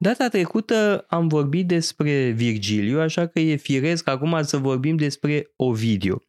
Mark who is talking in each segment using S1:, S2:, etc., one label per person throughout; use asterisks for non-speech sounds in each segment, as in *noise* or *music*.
S1: Data trecută am vorbit despre Virgiliu, așa că e firesc acum să vorbim despre Ovidiu.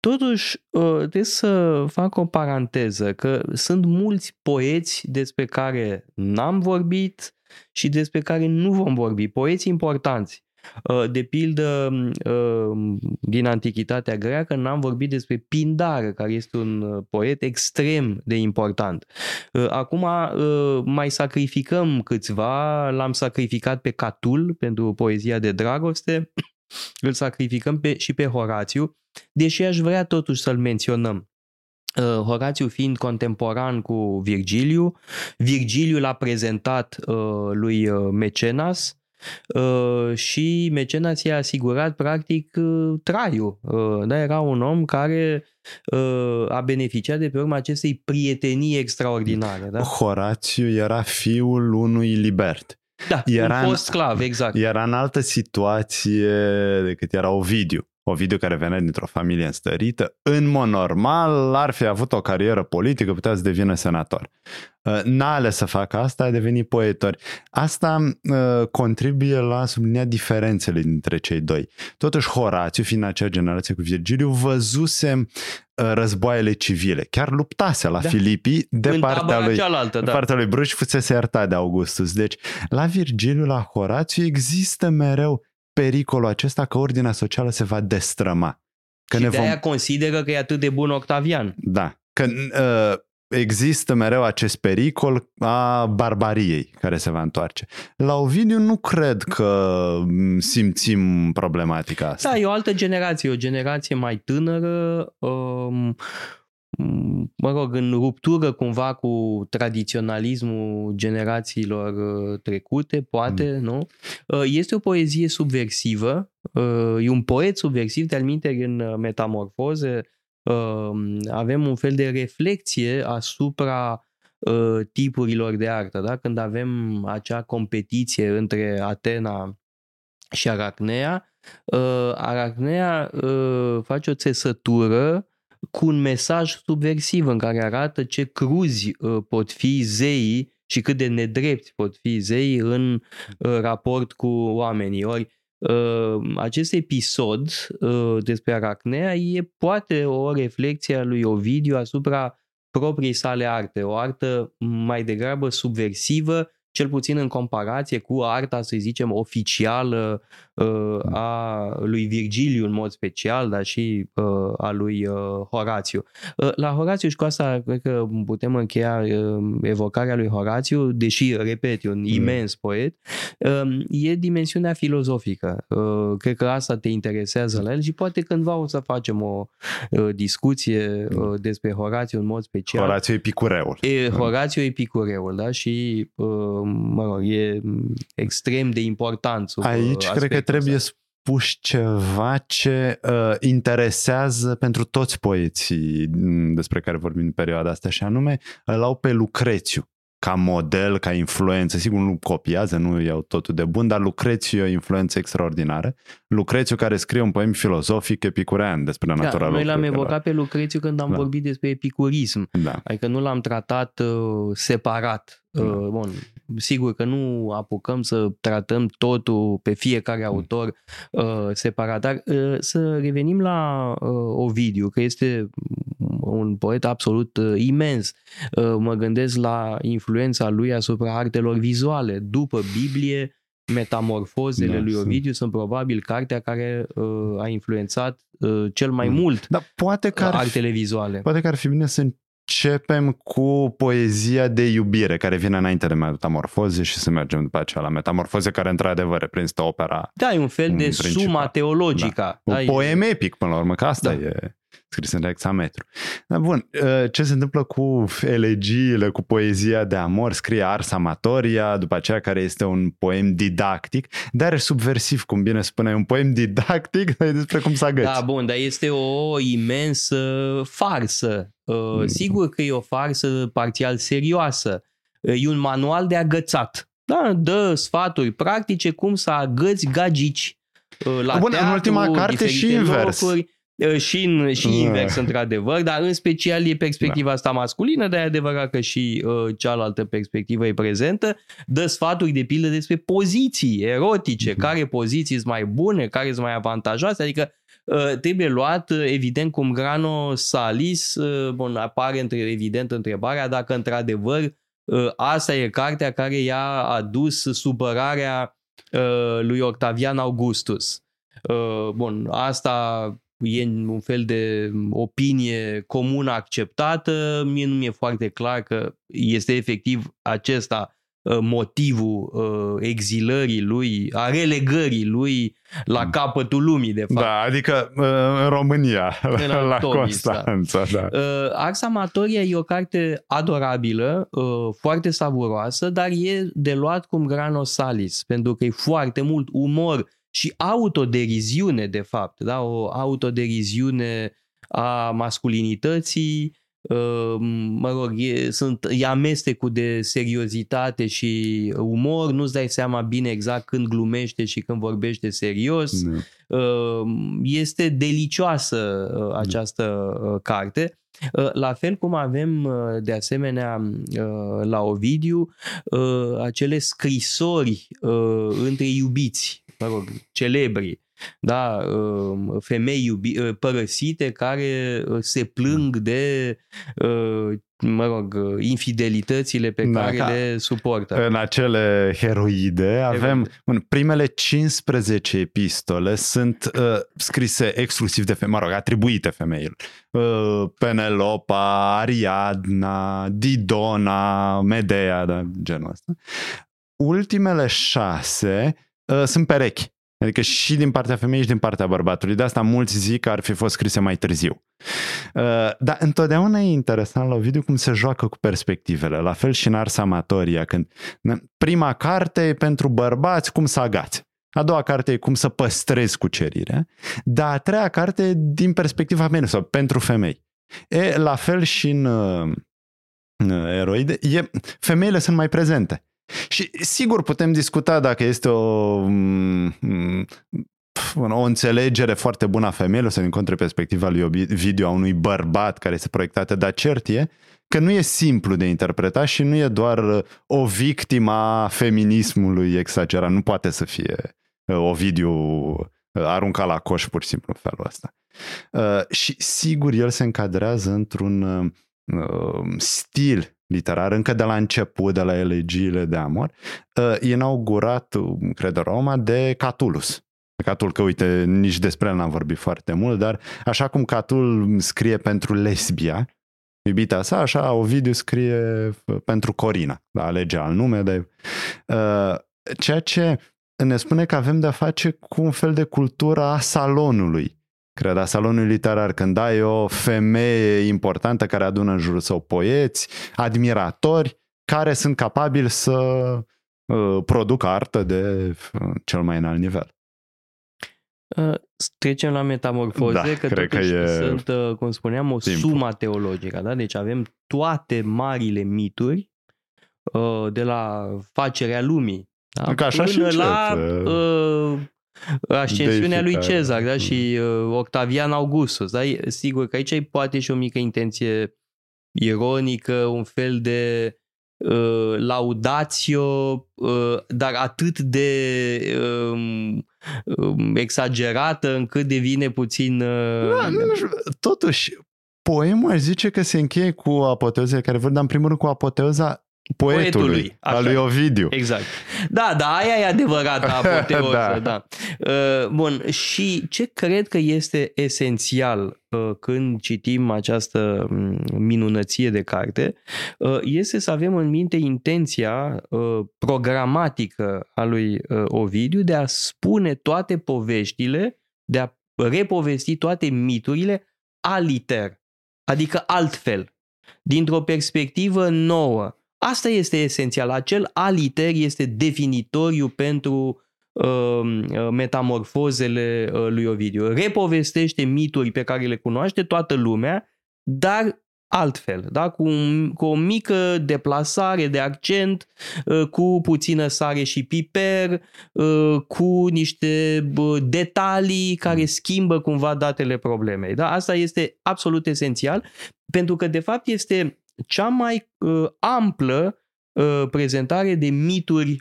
S1: Totuși, ă, trebuie să fac o paranteză, că sunt mulți poeți despre care n-am vorbit și despre care nu vom vorbi, poeți importanți. Uh, de pildă, uh, din Antichitatea greacă, n-am vorbit despre Pindar, care este un uh, poet extrem de important. Acum mai sacrificăm câțiva, l-am sacrificat pe Catul pentru poezia de dragoste, *clears throat* îl sacrificăm pe, și pe Horațiu, deși aș vrea totuși să-l menționăm. Horațiu fiind contemporan cu Virgiliu, Virgiliu l-a prezentat lui Mecenas, Uh, și Mecenas i-a asigurat practic uh, traiul. Uh, da, era un om care a beneficiat de pe urma acestei prietenii extraordinare. Da?
S2: Horațiu era fiul unui libert.
S1: Da, era un fost sclav, exact.
S2: Era în altă situație decât era Ovidiu. Ovidiu care venea dintr-o familie înstărită, în mod normal ar fi avut o carieră politică, putea să devină senator. Uh, n-a ales să facă asta, a devenit poetor. Asta uh, contribuie la sublinia diferențele dintre cei doi. Totuși, Horațiu, fiind acea generație cu Virgiliu, văzuse uh, războaiele civile. Chiar luptase la da. Filipii de în partea lui,
S1: cealaltă,
S2: de
S1: da.
S2: partea lui Bruci, fusese iertat de Augustus. Deci, la Virgiliu, la Horațiu, există mereu pericolul acesta că ordinea socială se va destrăma.
S1: Că și ne de vom... aia consideră că e atât de bun Octavian.
S2: Da. Că uh, există mereu acest pericol a barbariei care se va întoarce. La Ovidiu nu cred că simțim problematica asta.
S1: Da, e o altă generație, o generație mai tânără, um, mă rog, în ruptură cumva cu tradiționalismul generațiilor uh, trecute, poate, mm. nu? Uh, este o poezie subversivă, uh, e un poet subversiv, de-al în metamorfoze, avem un fel de reflexie asupra tipurilor de artă, da? Când avem acea competiție între Atena și Aracnea, Aracnea face o țesătură cu un mesaj subversiv în care arată ce cruzi uh, pot fi zeii și cât de nedrepti pot fi zeii în uh, raport cu oamenii. Ori uh, acest episod despre Aracnea e poate o reflexie a lui Ovidiu asupra propriei sale arte, o artă mai degrabă subversivă cel puțin în comparație cu arta, să zicem, oficială uh, a lui Virgiliu în mod special, dar și uh, a lui uh, Horațiu. Uh, la Horațiu și cu asta cred că putem încheia uh, evocarea lui Horațiu, deși, repet, e un mm. imens poet, uh, e dimensiunea filozofică. Uh, cred că asta te interesează la el și poate cândva o să facem o uh, discuție uh, despre Horațiu în mod special.
S2: Horațiu Epicureul.
S1: E, Horațiu Epicureul, da? Și uh, mă rog, e extrem de important. Sub
S2: Aici cred că trebuie spus ceva ce uh, interesează pentru toți poeții despre care vorbim în perioada asta și anume îl au pe Lucrețiu ca model, ca influență. Sigur, nu copiază, nu iau totul de bun, dar Lucrețiu e o influență extraordinară. Lucrețiu care scrie un poem filozofic epicurean despre da, natura
S1: Noi l-am evocat pe Lucrețiu când am da. vorbit despre epicurism. Da. Adică nu l-am tratat uh, separat. Da. Uh, bun, sigur că nu apucăm să tratăm totul pe fiecare mm. autor uh, separat, dar uh, să revenim la uh, Ovidiu, că este un poet absolut uh, imens. Uh, mă gândesc la influența lui asupra artelor vizuale. După Biblie, Metamorfozele da, lui Ovidiu sunt. sunt probabil cartea care uh, a influențat uh, cel mai mm. mult
S2: da, poate că ar
S1: artele vizuale.
S2: Poate că ar fi bine să începem cu poezia de iubire care vine înainte de metamorfoze și să mergem după aceea la metamorfoze care într-adevăr reprezintă opera
S1: Da, e un fel de suma teologică.
S2: Da. Un poem epic până la urmă, că asta da. e scris în hexametru. Dar bun, ă, ce se întâmplă cu elegiile, cu poezia de amor? Scrie Ars Amatoria, după aceea care este un poem didactic, dar e subversiv, cum bine spune, un poem didactic despre cum să agăți.
S1: Da, bun, dar este o imensă farsă. Ă, mm. Sigur că e o farsă parțial serioasă. E un manual de agățat. Da, dă sfaturi practice cum să agăți gagici ă, la
S2: Bun,
S1: teatru,
S2: în ultima carte și invers. Locuri.
S1: Și, în, și invers, într-adevăr, dar în special e perspectiva da. asta masculină, dar e adevărat că și uh, cealaltă perspectivă e prezentă, dă sfaturi de pildă despre poziții erotice, mm-hmm. care poziții sunt mai bune, care sunt mai avantajoase, adică uh, trebuie luat, evident, cum Grano Salis, uh, bun, apare între, evident întrebarea dacă într-adevăr uh, asta e cartea care i-a adus supărarea uh, lui Octavian Augustus. Uh, bun, asta e un fel de opinie comună acceptată, mie nu mi-e foarte clar că este efectiv acesta uh, motivul uh, exilării lui, a relegării lui la mm. capătul lumii, de fapt.
S2: Da, adică uh, în România, în *laughs* la Constanța. Da.
S1: Da. Ars Amatoria e o carte adorabilă, foarte savuroasă, dar e de luat cum grano salis, pentru că e foarte mult umor și autoderiziune, de fapt, da? o autoderiziune a masculinității, ă, mă rog, e, sunt, e amestecul de seriozitate și umor, nu-ți dai seama bine exact când glumește și când vorbește serios. Ne. Ă, este delicioasă ă, da. această carte. La fel cum avem de asemenea la Ovidiu acele scrisori între iubiți mă rog, celebri, da, um, femei iubi, uh, părăsite care uh, se plâng de uh, mă rog, infidelitățile pe da, care le suportă.
S2: În acele heroide avem în primele 15 epistole sunt uh, scrise exclusiv de femei, mă rog, atribuite femeilor. Uh, Penelopa, Ariadna, Didona, Medea, da, genul ăsta. Ultimele șase uh, sunt perechi. Adică și din partea femeii și din partea bărbatului. De asta mulți zic că ar fi fost scrise mai târziu. Uh, dar întotdeauna e interesant la video cum se joacă cu perspectivele. La fel și în Ars Amatoria, când prima carte e pentru bărbați cum să agați. A doua carte e cum să păstrezi cucerirea, dar a treia carte e din perspectiva mea sau pentru femei. E la fel și în uh, eroide, e, femeile sunt mai prezente. Și sigur putem discuta dacă este o, mm, mm, o înțelegere foarte bună a femeilor să încontre perspectiva lui video a unui bărbat care este proiectată, dar cert e că nu e simplu de interpretat și nu e doar o victimă a feminismului exagerat. Nu poate să fie uh, o video uh, aruncat la coș pur și simplu în felul ăsta. Uh, și sigur el se încadrează într-un stil literar, încă de la început, de la elegiile de amor, uh, inaugurat, cred, Roma, de Catulus. Catul, că uite, nici despre el n-am vorbit foarte mult, dar așa cum Catul scrie pentru lesbia, iubita sa, așa Ovidiu scrie pentru Corina, da, alege al nume, de, uh, ceea ce ne spune că avem de-a face cu un fel de cultură a salonului, cred, a salonului literar, când ai o femeie importantă care adună în jurul său poeți, admiratori, care sunt capabili să uh, producă artă de uh, cel mai înalt nivel.
S1: Uh, trecem la metamorfoze, da, că cred că e sunt, uh, cum spuneam, o timpul. suma teologică. Da? Deci avem toate marile mituri, uh, de la facerea lumii, da?
S2: Ca așa până și la
S1: uh, ascensiunea lui Cezar da? și uh, Octavian Augustus. Da? Sigur că aici poate și o mică intenție ironică, un fel de uh, laudatio, uh, dar atât de uh, uh, exagerată încât devine puțin... Uh,
S2: da, totuși, poemul aș zice că se încheie cu apoteoza care văd, dar în primul rând cu apoteoza poetului, poetului al lui Ovidiu.
S1: Exact. Da, da, aia e adevărată *laughs* apoteoză, da. da. Uh, bun, și ce cred că este esențial uh, când citim această mm, minunăție de carte uh, este să avem în minte intenția programatică a lui Ovidiu de a spune toate poveștile, de a repovesti toate miturile aliter, adică altfel, dintr-o perspectivă nouă, Asta este esențial. Acel aliter este definitoriu pentru uh, metamorfozele uh, lui Ovidiu. Repovestește mituri pe care le cunoaște toată lumea, dar altfel, da? cu, un, cu o mică deplasare de accent, uh, cu puțină sare și piper, uh, cu niște detalii care schimbă cumva datele problemei. Da? Asta este absolut esențial pentru că de fapt este cea mai uh, amplă prezentare de mituri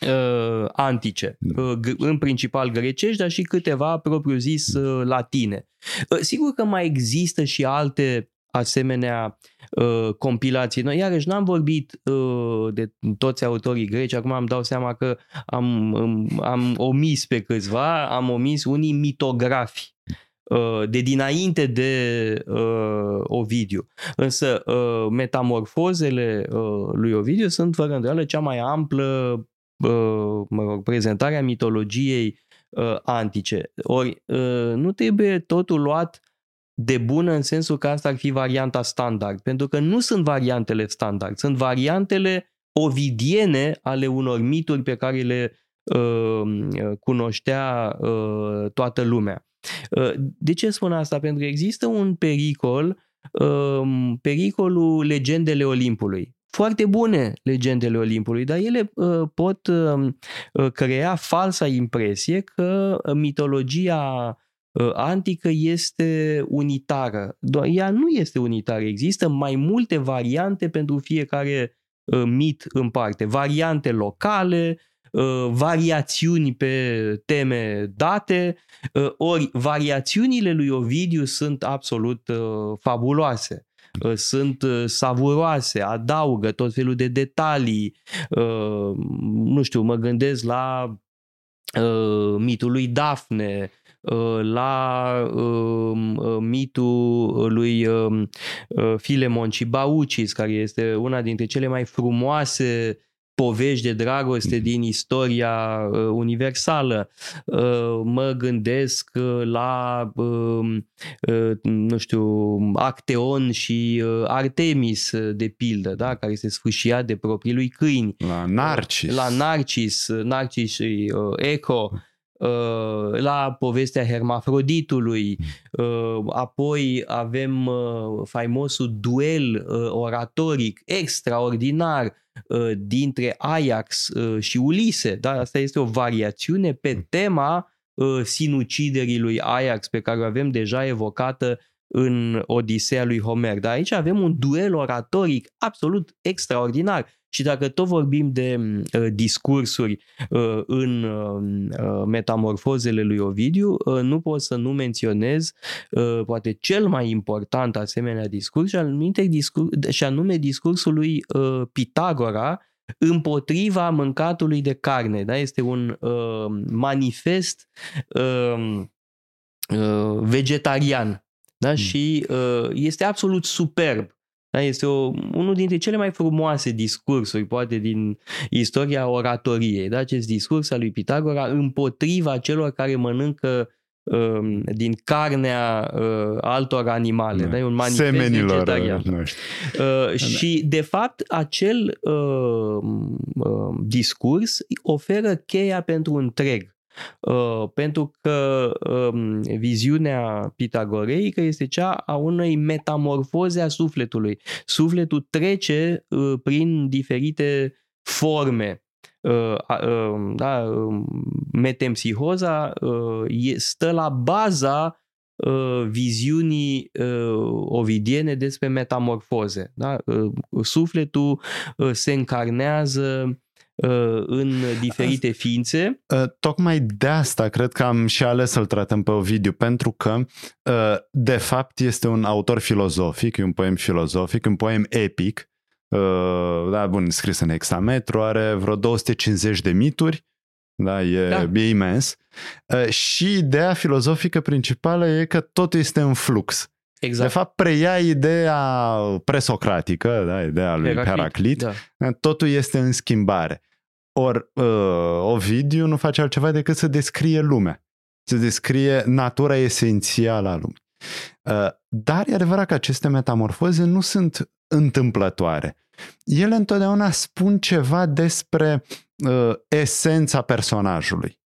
S1: uh, antice, da. uh, în principal grecești, dar și câteva propriu-zis uh, latine. Uh, sigur că mai există și alte asemenea uh, compilații. Noi, iarăși, n-am vorbit uh, de toți autorii greci, acum îmi dau seama că am, um, am omis pe câțiva, am omis unii mitografi uh, de dinainte de uh, Ovidiu. Însă uh, metamorfozele uh, lui Ovidiu sunt fără îndoială cea mai amplă mă rog, prezentarea mitologiei uh, antice. Ori uh, nu trebuie totul luat de bună în sensul că asta ar fi varianta standard, pentru că nu sunt variantele standard, sunt variantele ovidiene ale unor mituri pe care le uh, cunoștea uh, toată lumea. Uh, de ce spun asta? Pentru că există un pericol, uh, pericolul legendele Olimpului foarte bune legendele Olimpului, dar ele uh, pot uh, uh, crea falsa impresie că mitologia uh, antică este unitară. Doar ea nu este unitară. Există mai multe variante pentru fiecare uh, mit în parte. Variante locale, uh, variațiuni pe teme date, uh, ori variațiunile lui Ovidiu sunt absolut uh, fabuloase. Uh, sunt uh, savuroase, adaugă tot felul de detalii. Uh, nu știu, mă gândesc la mitul lui Dafne, la mitul lui Filemon și Baucis, care este una dintre cele mai frumoase povești de dragoste din istoria uh, universală. Uh, mă gândesc uh, la, uh, uh, nu știu, Acteon și uh, Artemis, de pildă, da? care se sfâșia de proprii lui câini.
S2: La Narcis.
S1: La Narcis, Narcis și Eco la povestea Hermafroditului, apoi avem faimosul duel oratoric extraordinar Uh, dintre Ajax uh, și Ulise. Da? Asta este o variațiune pe mm. tema uh, sinuciderii lui Ajax pe care o avem deja evocată în Odiseea lui Homer. Dar aici avem un duel oratoric absolut extraordinar. Și dacă tot vorbim de uh, discursuri uh, în uh, metamorfozele lui Ovidiu, uh, nu pot să nu menționez uh, poate cel mai important asemenea discurs și anume, discurs, și anume discursul lui uh, Pitagora împotriva mâncatului de carne. Da? Este un uh, manifest uh, uh, vegetarian da? Mm. și uh, este absolut superb. Da? Este o, unul dintre cele mai frumoase discursuri, poate, din istoria oratoriei. Da? Acest discurs al lui Pitagora împotriva celor care mănâncă uh, din carnea uh, altor animale. Da. Da? E un manifest Semenilor vegetarian. Uh, uh, și, de fapt, acel uh, uh, discurs oferă cheia pentru întreg. Uh, pentru că um, viziunea pitagoreică este cea a unei metamorfoze a sufletului. Sufletul trece uh, prin diferite forme. Uh, uh, da, um, metempsihoza uh, stă la baza uh, viziunii uh, ovidiene despre metamorfoze. Da? Uh, sufletul uh, se încarnează Uh, în diferite ființe.
S2: Uh, tocmai de asta cred că am și ales să-l tratăm pe Ovidiu, pentru că uh, de fapt este un autor filozofic, e un poem filozofic, un poem epic, da, bun, scris în hexametru, are vreo 250 de mituri, da, e, da. e imens. Și ideea filozofică principală e că totul este în flux. Exact. De fapt, preia ideea presocratică, da, ideea lui Heraclit, Heraclit da. totul este în schimbare. Ori uh, Ovidiu nu face altceva decât să descrie lumea, să descrie natura esențială a lumii. Uh, dar e adevărat că aceste metamorfoze nu sunt întâmplătoare. Ele întotdeauna spun ceva despre uh, esența personajului.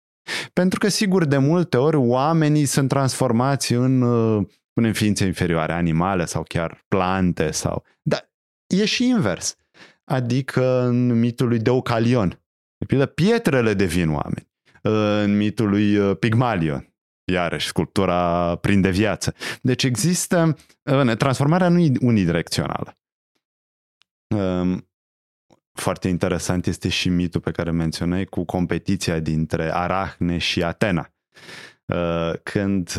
S2: Pentru că, sigur, de multe ori oamenii sunt transformați în uh, spunem ființe inferioare, animale sau chiar plante sau... Dar e și invers. Adică în mitul lui Deucalion, de pildă, pietrele devin oameni. În mitul lui uh, Pigmalion, iarăși, sculptura prinde viață. Deci există, transformarea nu e unidirecțională. Um, foarte interesant este și mitul pe care menționai cu competiția dintre Arahne și Atena. Uh, când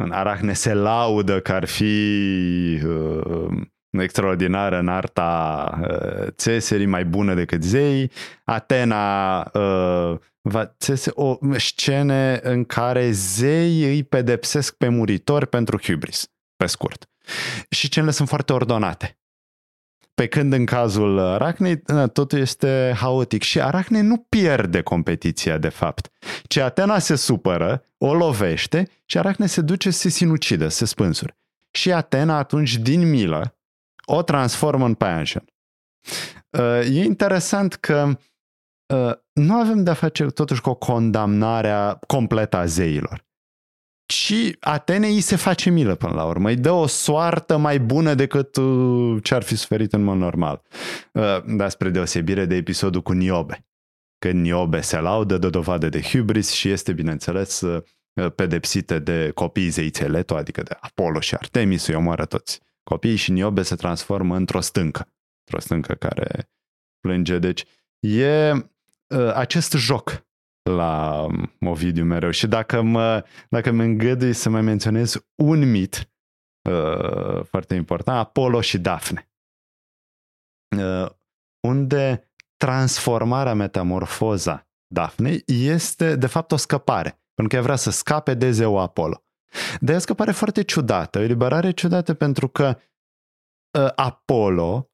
S2: uh, Arahne se laudă că ar fi extraordinară în arta țeserii, mai bună decât zei. Atena va țese o scene în care zei îi pedepsesc pe muritori pentru hubris, pe scurt. Și scenele sunt foarte ordonate. Pe când în cazul Arachnei totul este haotic și Aracne nu pierde competiția de fapt, ci Atena se supără, o lovește și Aracne se duce să se sinucidă, să se spânsuri. Și Atena atunci din milă o transformă în paianjen. E interesant că Uh, nu avem de-a face totuși cu o condamnare completă a zeilor. Ci Atenei se face milă până la urmă. Îi dă o soartă mai bună decât uh, ce ar fi suferit în mod normal. Uh, dar spre deosebire de episodul cu Niobe. Când Niobe se laudă, dă dovadă de hubris și este, bineînțeles, pedepsită de copiii zeiței Leto, adică de Apollo și Artemis, îi omoară toți copiii și Niobe se transformă într-o stâncă. Într-o stâncă care plânge. Deci e Uh, acest joc la um, Ovidiu mereu și dacă mă, dacă mă îngădui să mai menționez un mit uh, foarte important, Apollo și Dafne. Uh, unde transformarea, metamorfoza Dafnei este de fapt o scăpare, pentru că ea vrea să scape de zeu Apollo. Dar e o scăpare foarte ciudată, o eliberare ciudată pentru că uh, Apollo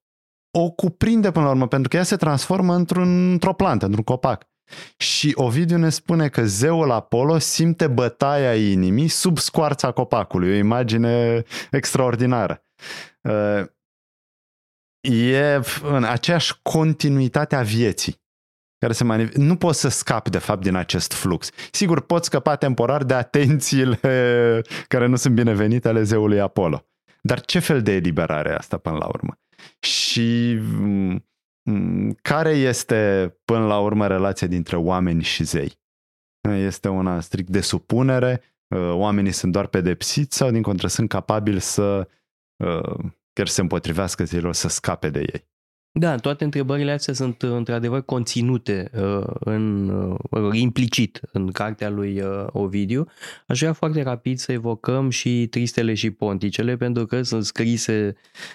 S2: o cuprinde până la urmă, pentru că ea se transformă într-un, într-o plantă, într-un copac. Și Ovidiu ne spune că zeul Apollo simte bătaia inimii sub scoarța copacului. O imagine extraordinară. Uh, e în aceeași continuitate a vieții care se manif- Nu poți să scapi, de fapt, din acest flux. Sigur, poți scăpa temporar de atențiile *laughs* care nu sunt binevenite ale zeului Apollo. Dar ce fel de eliberare e asta până la urmă? și mm, mm, care este până la urmă relația dintre oameni și zei? Este una strict de supunere, uh, oamenii sunt doar pedepsiți sau din contră sunt capabili să uh, chiar se împotrivească zeilor, să scape de ei?
S1: Da, toate întrebările astea sunt uh, într-adevăr conținute uh, în, uh, implicit în cartea lui uh, Ovidiu. Aș vrea foarte rapid să evocăm și Tristele și Ponticele, pentru că sunt scrise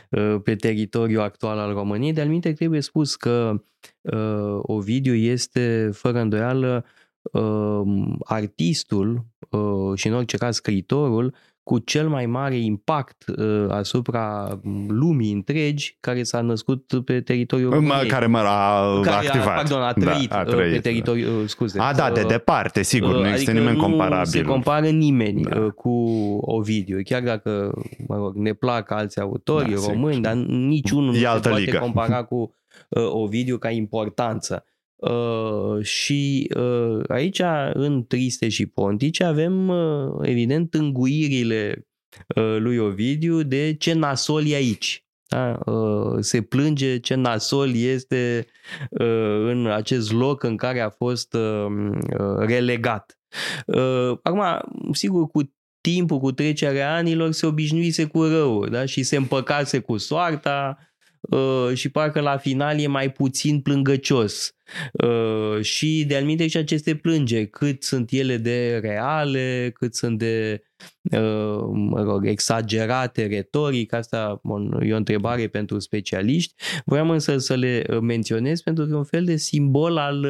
S1: uh, pe teritoriul actual al României. De-al minte trebuie spus că uh, Ovidiu este, fără îndoială, uh, artistul uh, și în orice caz scriitorul cu cel mai mare impact uh, asupra lumii întregi care s-a născut pe teritoriul României.
S2: Care mă a care activat. A,
S1: pardon, a trăit, da, a trăit pe da. teritoriul, da. scuze.
S2: A, da, de departe, sigur, uh, nu există adică nimeni comparabil. Nu
S1: se compară nimeni da. Uh, cu Ovidiu, chiar dacă, mă rog, ne plac alți autori da, români, sigur. dar niciunul nu se poate ligă. compara cu uh, Ovidiu ca importanță. Uh, și uh, aici, în Triste și Pontice, avem, uh, evident, înguirile uh, lui Ovidiu de ce nasol e aici. Da? Uh, se plânge ce nasol este uh, în acest loc în care a fost uh, uh relegat. Uh, acum, sigur, cu timpul, cu trecerea anilor, se obișnuise cu rău da? și se împăcase cu soarta, Uh, și parcă la final e mai puțin plângăcios. Uh, și de alminte și aceste plânge, cât sunt ele de reale, cât sunt de uh, mă rog, exagerate retoric, asta e o întrebare pentru specialiști. Vreau însă să le menționez pentru că e un fel de simbol al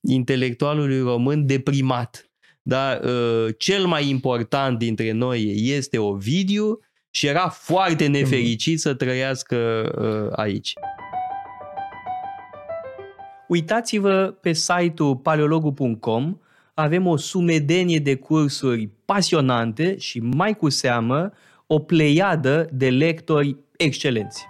S1: intelectualului român deprimat. Da? Cel mai important dintre noi este Ovidiu, și era foarte mhm. nefericit să trăiască uh, aici. Uitați-vă pe site-ul paleologu.com, avem o sumedenie de cursuri pasionante și mai cu seamă o pleiadă de lectori excelenți.